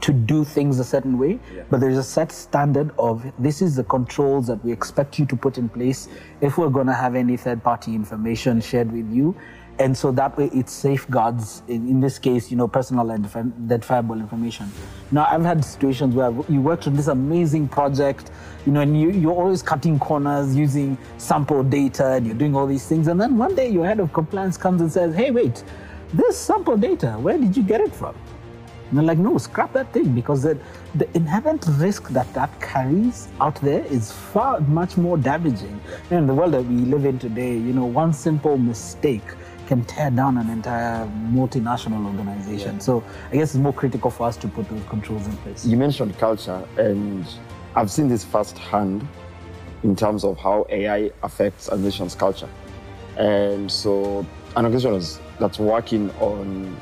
to do things a certain way, yeah. but there's a set standard of this is the controls that we expect you to put in place if we're going to have any third party information shared with you. And so that way it safeguards in, in this case you know personal and identifiable information. Now i've had situations where you worked on this amazing project you know and you, you're always cutting corners using sample data and you're doing all these things. And then one day your head of compliance comes and says hey wait this sample data where did you get it from and they're like no scrap that thing because the, the inherent risk that that carries out there is far much more damaging in the world that we live in today you know one simple mistake can tear down an entire multinational organization. Yeah. So I guess it's more critical for us to put those controls in place. You mentioned culture, and I've seen this firsthand in terms of how AI affects a nation's culture. And so an organization that's working on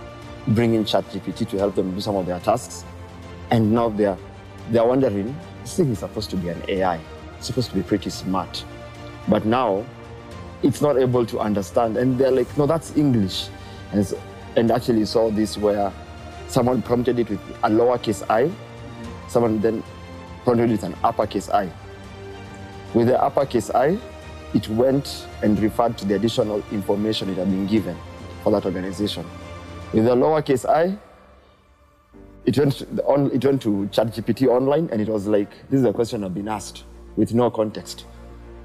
bringing ChatGPT to help them do some of their tasks, and now they're they're wondering, this thing is supposed to be an AI. It's supposed to be pretty smart. But now it's not able to understand. And they're like, no, that's English. And, so, and actually saw this where someone prompted it with a lowercase i, someone then prompted it with an uppercase i. With the uppercase i, it went and referred to the additional information it had been given for that organization. With the lowercase i, it went to, on, it went to ChatGPT online, and it was like, "This is a question I've been asked with no context.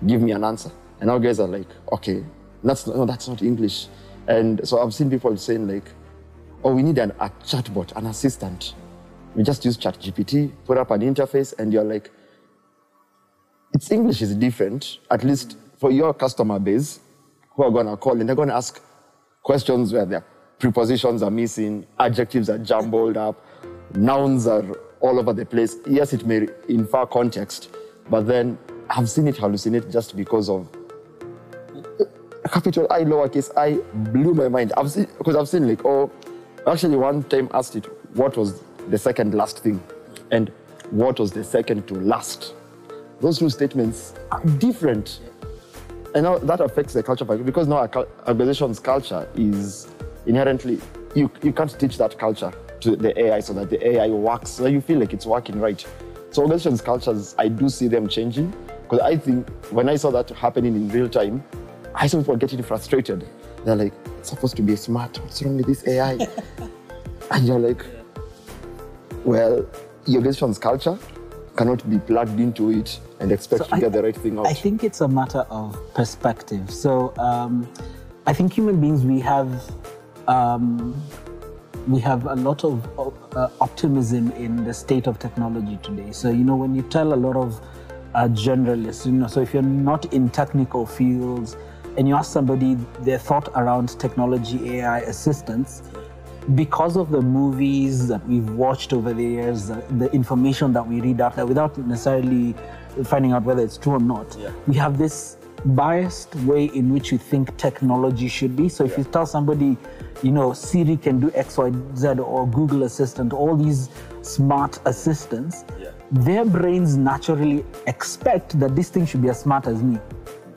Give me an answer." And now guys are like, "Okay, that's no, that's not English." And so I've seen people saying like, "Oh, we need an, a chatbot, an assistant." We just use ChatGPT, put up an interface, and you're like, its English is different, at least for your customer base who are going to call and they're going to ask questions where their prepositions are missing, adjectives are jumbled up, nouns are all over the place. Yes, it may infer context, but then I've seen it hallucinate just because of capital I, lowercase i blew my mind. I've seen because I've seen like oh, actually one time asked it what was the second last thing, and what was the second to last. Those two statements are different, and now that affects the culture because now our organization's culture is inherently you you can't teach that culture to the AI so that the AI works so you feel like it's working right. So organizations' cultures, I do see them changing because I think when I saw that happening in real time, I saw people getting frustrated. They're like, it's supposed to be smart. What's wrong with this AI? and you're like, well, your organization's culture cannot be plugged into it and expect so to I, get the right thing out. I think it's a matter of perspective. So um, I think human beings, we have um, we have a lot of uh, optimism in the state of technology today. So, you know, when you tell a lot of uh, generalists, you know, so if you're not in technical fields and you ask somebody their thought around technology, AI assistance, because of the movies that we've watched over the years, the, the information that we read out there without necessarily finding out whether it's true or not, yeah. we have this biased way in which we think technology should be. So if yeah. you tell somebody, you know, Siri can do X, Y, Z, or Google Assistant, all these smart assistants, yeah. their brains naturally expect that this thing should be as smart as me,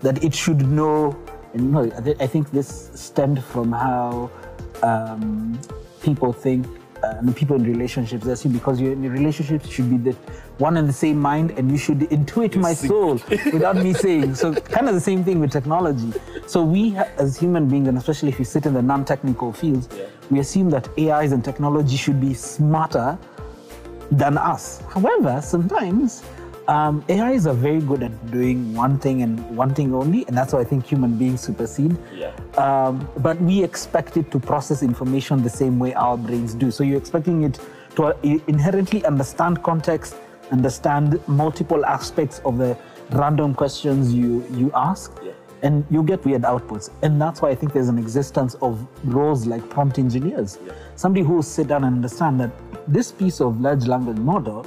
that it should know. And you know, I think this stemmed from how um, people think uh, the people in relationships that's you because you're in a relationship should be the one and the same mind and you should intuit my soul without me saying. So kind of the same thing with technology. So we as human beings and especially if you sit in the non-technical fields yeah. we assume that ais and technology should be smarter than us. However sometimes um, AIs are very good at doing one thing and one thing only, and that's why I think human beings supersede. Yeah. Um, but we expect it to process information the same way our brains do. So you're expecting it to uh, inherently understand context, understand multiple aspects of the random questions you you ask. Yeah. And you get weird outputs. And that's why I think there's an existence of roles like prompt engineers. Yeah. Somebody who will sit down and understand that this piece of large language model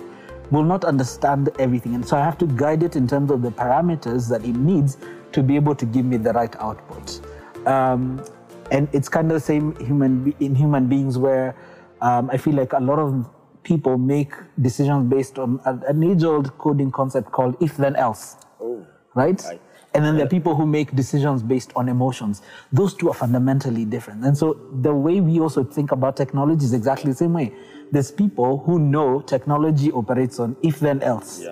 will not understand everything. And so I have to guide it in terms of the parameters that it needs to be able to give me the right output. Um, and it's kind of the same human in human beings where um, I feel like a lot of people make decisions based on an age-old coding concept called if then else. Oh, right? right? And then there are people who make decisions based on emotions. Those two are fundamentally different. And so the way we also think about technology is exactly the same way there's people who know technology operates on if then else. Yeah.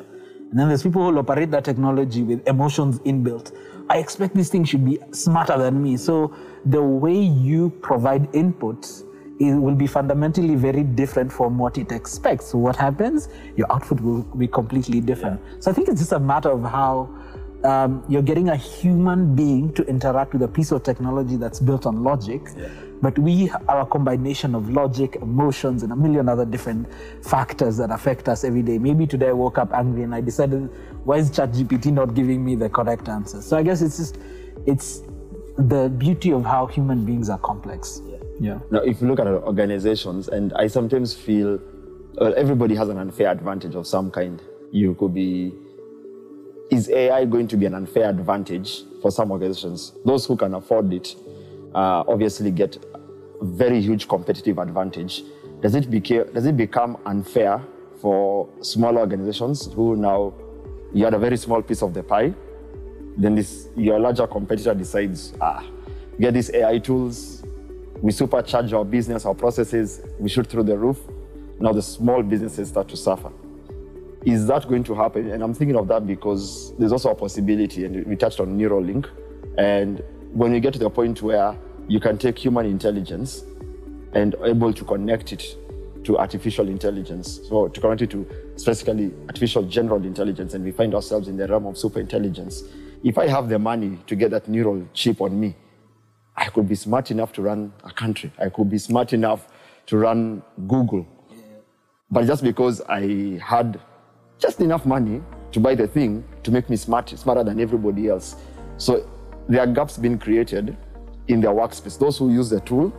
And then there's people who operate that technology with emotions inbuilt. I expect this thing should be smarter than me. So the way you provide inputs it will be fundamentally very different from what it expects. So what happens? Your output will be completely different. Yeah. So I think it's just a matter of how um, you're getting a human being to interact with a piece of technology that's built on logic. Yeah but we are a combination of logic, emotions, and a million other different factors that affect us every day. Maybe today I woke up angry and I decided, why is ChatGPT not giving me the correct answer? So I guess it's just, it's the beauty of how human beings are complex. Yeah. yeah. Now, if you look at organizations, and I sometimes feel well, everybody has an unfair advantage of some kind. You could be, is AI going to be an unfair advantage for some organizations? Those who can afford it uh, obviously get very huge competitive advantage. Does it, beca- does it become unfair for smaller organizations who now you had a very small piece of the pie? Then this your larger competitor decides, ah, get these AI tools, we supercharge our business, our processes, we shoot through the roof. Now the small businesses start to suffer. Is that going to happen? And I'm thinking of that because there's also a possibility, and we touched on Neuralink. And when you get to the point where you can take human intelligence and able to connect it to artificial intelligence. So to connect it to specifically artificial general intelligence, and we find ourselves in the realm of super intelligence. If I have the money to get that neural chip on me, I could be smart enough to run a country. I could be smart enough to run Google. But just because I had just enough money to buy the thing to make me smart, smarter than everybody else. So there are gaps being created in their workspace. Those who use the tool,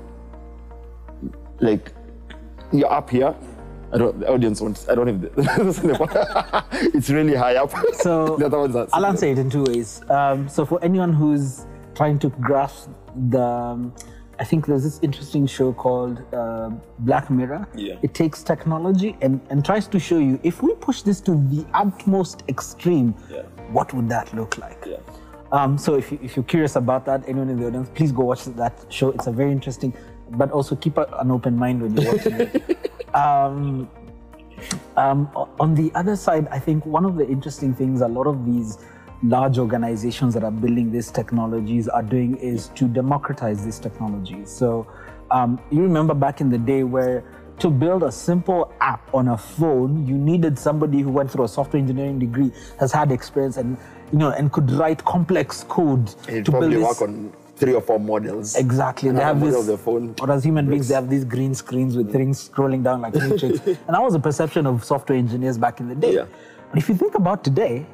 like you're up here. I don't, the audience wants, I don't know if the, it's really high up. So the other ones are I'll answer it in two ways. Um, so for anyone who's trying to grasp the, um, I think there's this interesting show called uh, Black Mirror. Yeah. It takes technology and, and tries to show you if we push this to the utmost extreme, Yeah. what would that look like? Yeah. Um, so if, you, if you're curious about that, anyone in the audience, please go watch that show. It's a very interesting, but also keep a, an open mind when you're watching it. Um, um, on the other side, I think one of the interesting things a lot of these large organizations that are building these technologies are doing is to democratize these technologies. So um, you remember back in the day where to build a simple app on a phone, you needed somebody who went through a software engineering degree, has had experience, and you know, and could write complex code It to build probably this. work on three or four models. Exactly. They have this, the phone or as human beings, they have these green screens with things scrolling down like matrix. and that was the perception of software engineers back in the day. Yeah. But if you think about today,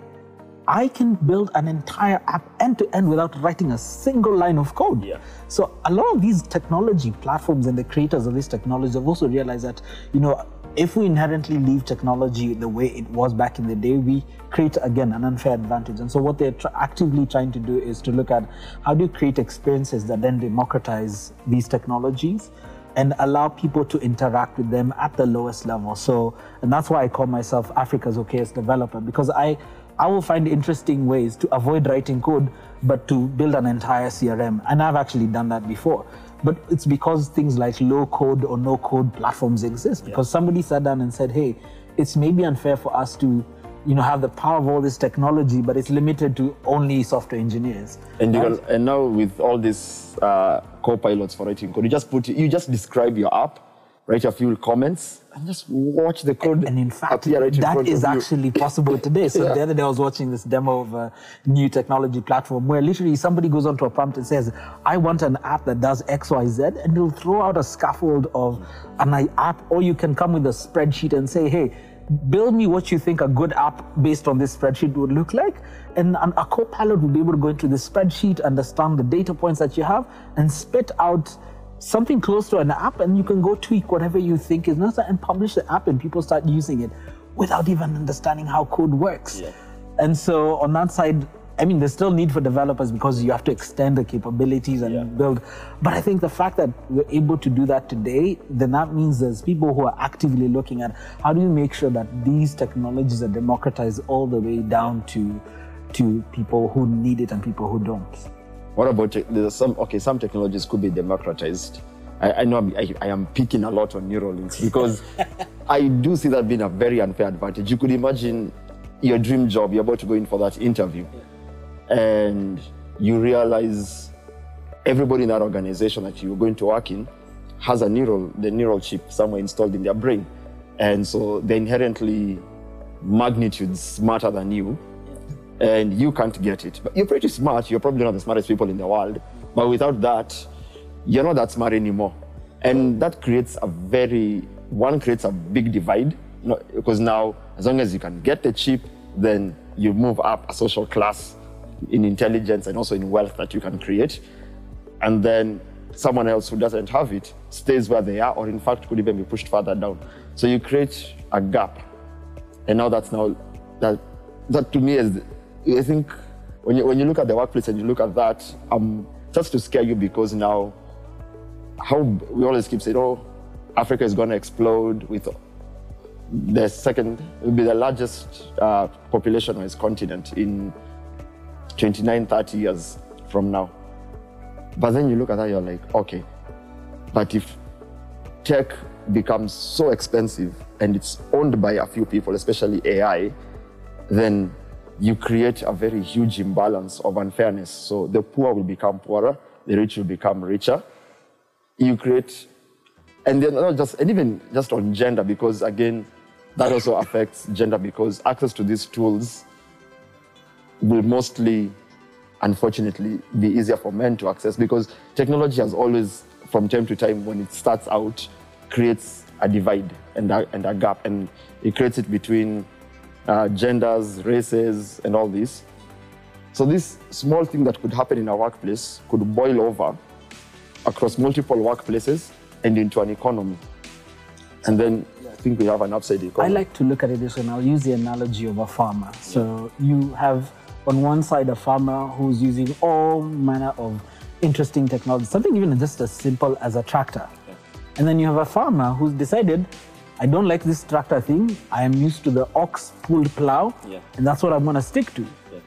I can build an entire app end to end without writing a single line of code. Yeah. So a lot of these technology platforms and the creators of this technology have also realized that, you know, if we inherently leave technology the way it was back in the day, we create again an unfair advantage. And so what they're actively trying to do is to look at how do you create experiences that then democratize these technologies and allow people to interact with them at the lowest level. So, and that's why I call myself Africa's okayest developer because I, I will find interesting ways to avoid writing code, but to build an entire CRM. And I've actually done that before. But it's because things like low code or no code platforms exist. Because somebody sat down and said, hey, it's maybe unfair for us to you know, have the power of all this technology, but it's limited to only software engineers. And you can, and now with all these uh, co-pilots for writing code, you just put you just describe your app, write a few comments, and just watch the code. And in fact, appear right in that front is actually possible today. So Yeah. the other day I was watching this demo of a new technology platform where literally somebody goes onto a prompt and says, I want an app that does X, Y, Z, and it'll throw out a scaffold of an app, or you can come with a spreadsheet and say, hey, build me what you think a good app based on this spreadsheet would look like. And an- a co-pilot will be able to go into the spreadsheet, understand the data points that you have, and spit out something close to an app and you can go tweak whatever you think is necessary and publish the app and people start using it without even understanding how code works. Yeah. And so on that side, I mean, there's still need for developers because you have to extend the capabilities and Yeah. build. But I think the fact that we're able to do that today, then that means there's people who are actively looking at how do you make sure that these technologies are democratized all the way down to to people who need it and people who don't. What about te- some okay? Some technologies could be democratized. I, I know I, I am picking a lot on Neuralinks because I do see that being a very unfair advantage. You could imagine your dream job. You're about to go in for that interview, and you realize everybody in that organization that you're going to work in has a neural the neural chip somewhere installed in their brain, and so they're inherently magnitudes smarter than you and you can't get it. But you're pretty smart. You're probably not the smartest people in the world. But without that, you're not that smart anymore. And that creates a very, one creates a big divide. Because now, as long as you can get the chip, then you move up a social class in intelligence and also in wealth that you can create. And then someone else who doesn't have it stays where they are, or in fact could even be pushed further down. So you create a gap and now that's now that that to me is I think when you when you look at the workplace and you look at that, um, just to scare you because now how we always keep saying, oh, Africa is going to explode with the second, will be the largest uh, population-wise continent in 29, 30 years from now. But then you look at that, you're like, okay, but if tech becomes so expensive and it's owned by a few people, especially AI, then you create a very huge imbalance of unfairness. So the poor will become poorer, the rich will become richer. You create, and then not just and even just on gender because again that also affects gender because access to these tools will mostly unfortunately be easier for men to access because technology has always from time to time when it starts out creates a divide and a, and a gap and it creates it between uh, genders races and all this so this small thing that could happen in a workplace could boil over across multiple workplaces and into an economy and then i think we have an upside economy. I like to look at it this way, and I'll use the analogy of a farmer. So you have on one side a farmer who's using all manner of interesting technology, something even just as simple as a tractor. And then you have a farmer who's decided, I don't like this tractor thing. I am used to the ox pulled plow, Yeah. and that's what I'm going to stick to.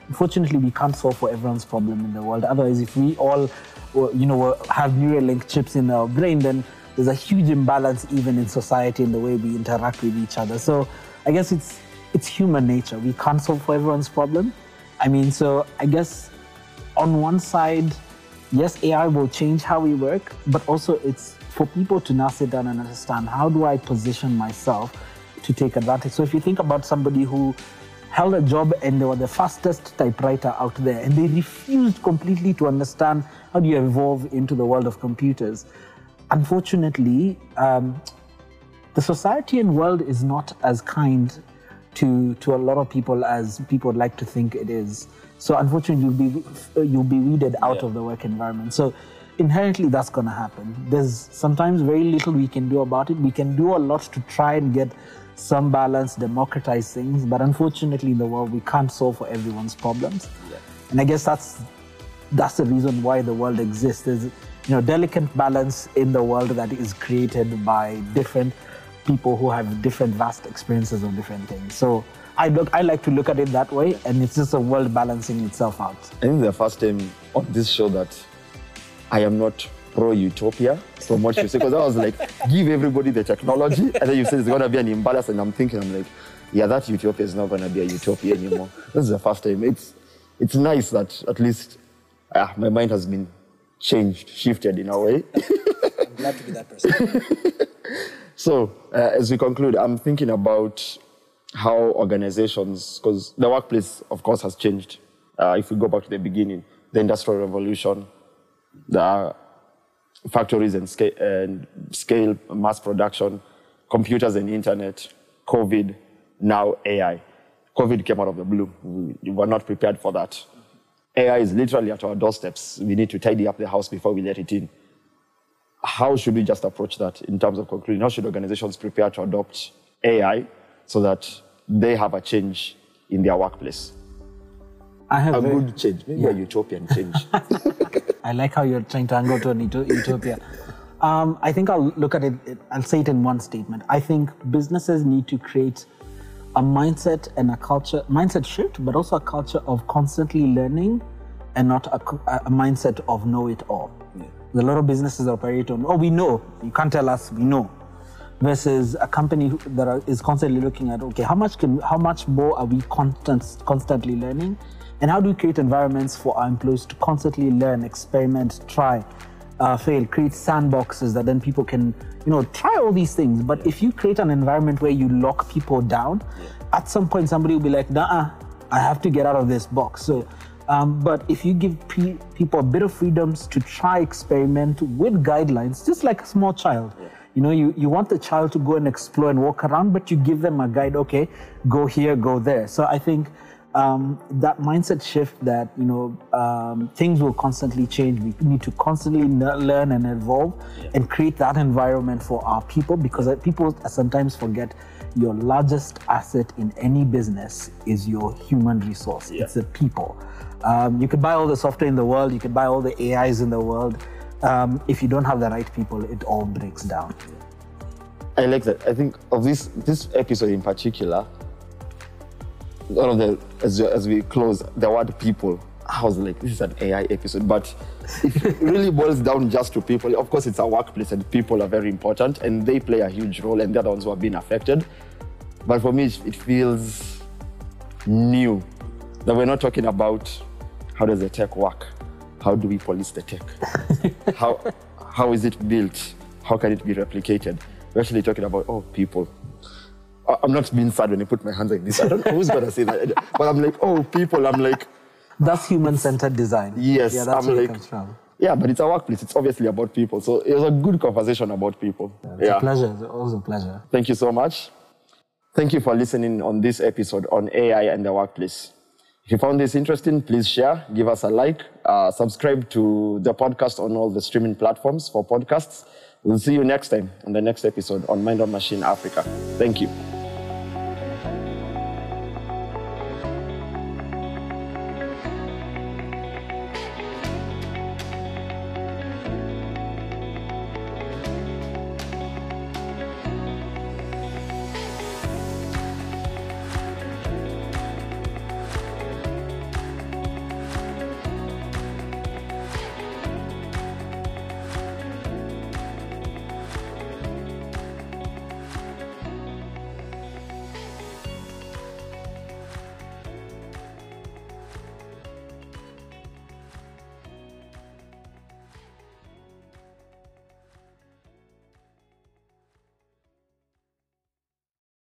Unfortunately, we can't solve for everyone's problem in the world. Otherwise, if we all, were- you know, were- have Neuralink chips in our brain, then there's a huge imbalance even in society in the way we interact with each other. So, I guess it's it's human nature. We can't solve for everyone's problem. I mean, so I guess on one side, yes, AI will change how we work, but also it's for people to now sit down and understand how do I position myself to take advantage. So if you think about somebody who held a job and they were the fastest typewriter out there and they refused completely to understand how do you evolve into the world of computers. Unfortunately, um, the society and world is not as kind to to a lot of people as people would like to think it is. So unfortunately, you'll be you'll be weeded out Yeah. of the work environment. So inherently, that's going to happen. There's sometimes very little we can do about it. We can do a lot to try and get some balance, democratize things, but unfortunately, in the world, we can't solve for everyone's problems. And I guess that's that's the reason why the world exists. There's you know delicate balance in the world that is created by different people who have different vast experiences of different things. So I look I like to look at it that way, and it's just a world balancing itself out. I think the first time on this show that I am not pro utopia from what you say, because I was like, give everybody the technology, and then you said it's going to be an imbalance, and I'm thinking, I'm like, yeah, that utopia is not going to be a utopia anymore. this is the first time. It's it's nice that at least ah, my mind has been changed, shifted in a way. I'm glad to be that person. So, uh, as we conclude, I'm thinking about how organizations, because the workplace, of course, has changed. Uh, if we go back to the beginning, the Industrial Revolution, the factories and scale, and scale mass production, computers and internet, COVID, now AI. COVID came out of the blue. We we were not prepared for that. AI is literally at our doorsteps. We need to tidy up the house before we let it in how should we just approach that in terms of concluding? How should organizations prepare to adopt AI so that they have a change in their workplace? I have A very- good change, maybe a utopian change. I like how you're trying to angle to an utopia. Um, I think I'll look at it, I'll say it in one statement. I think businesses need to create a mindset and a culture, mindset shift, but also a culture of constantly learning and not a, a mindset of know it all. There's a lot of businesses operate on, oh, we know, you can't tell us, we know. Versus a company that are, is constantly looking at, okay, how much can, how much more are we constant, constantly learning, and how do we create environments for our employees to constantly learn, experiment, try, uh, fail, create sandboxes that then people can, you know, try all these things. But if you create an environment where you lock people down, at some point somebody will be like, nah, I have to get out of this box. So, um, but if you give pe- people a bit of freedoms to try experiment with guidelines, just like a small child, you know, you, you want the child to go and explore and walk around, but you give them a guide, okay, go here, go there. So I think um, that mindset shift that, you know, um, things will constantly change. We need to constantly learn and evolve and create that environment for our people because people sometimes forget your largest asset in any business is your human resource. It's the people. Um, you could buy all the software in the world, you could buy all the AIs in the world. Um, if you don't have the right people, it all breaks down. I like that. I think of this this episode in particular, one of the as, as we close the word people, I was like, this is an AI episode, but it really boils down just to people. Of course, it's a workplace, and people are very important, and they play a huge role, and they're the ones who are being affected. But for me, it it feels new that we're not talking about how does the tech work, how do we police the tech, how how is it built, how can it be replicated? We're actually talking about, oh, people. I'm not being sad when I put my hands like this. I don't know who's going to say that. But I'm like, oh, people. I'm like, That's human-centered design. yes. Yeah, that's I'm where like, it comes from. yeah, but it's a workplace. It's obviously about people. So it was a good conversation about people. It's a pleasure. It's always a pleasure. Thank you so much. Thank you for listening on this episode on AI and the workplace. If you found this interesting, please share, give us a like, uh, subscribe to the podcast on all the streaming platforms for podcasts. We'll see you next time on the next episode on Mind on Machine Africa. Thank you.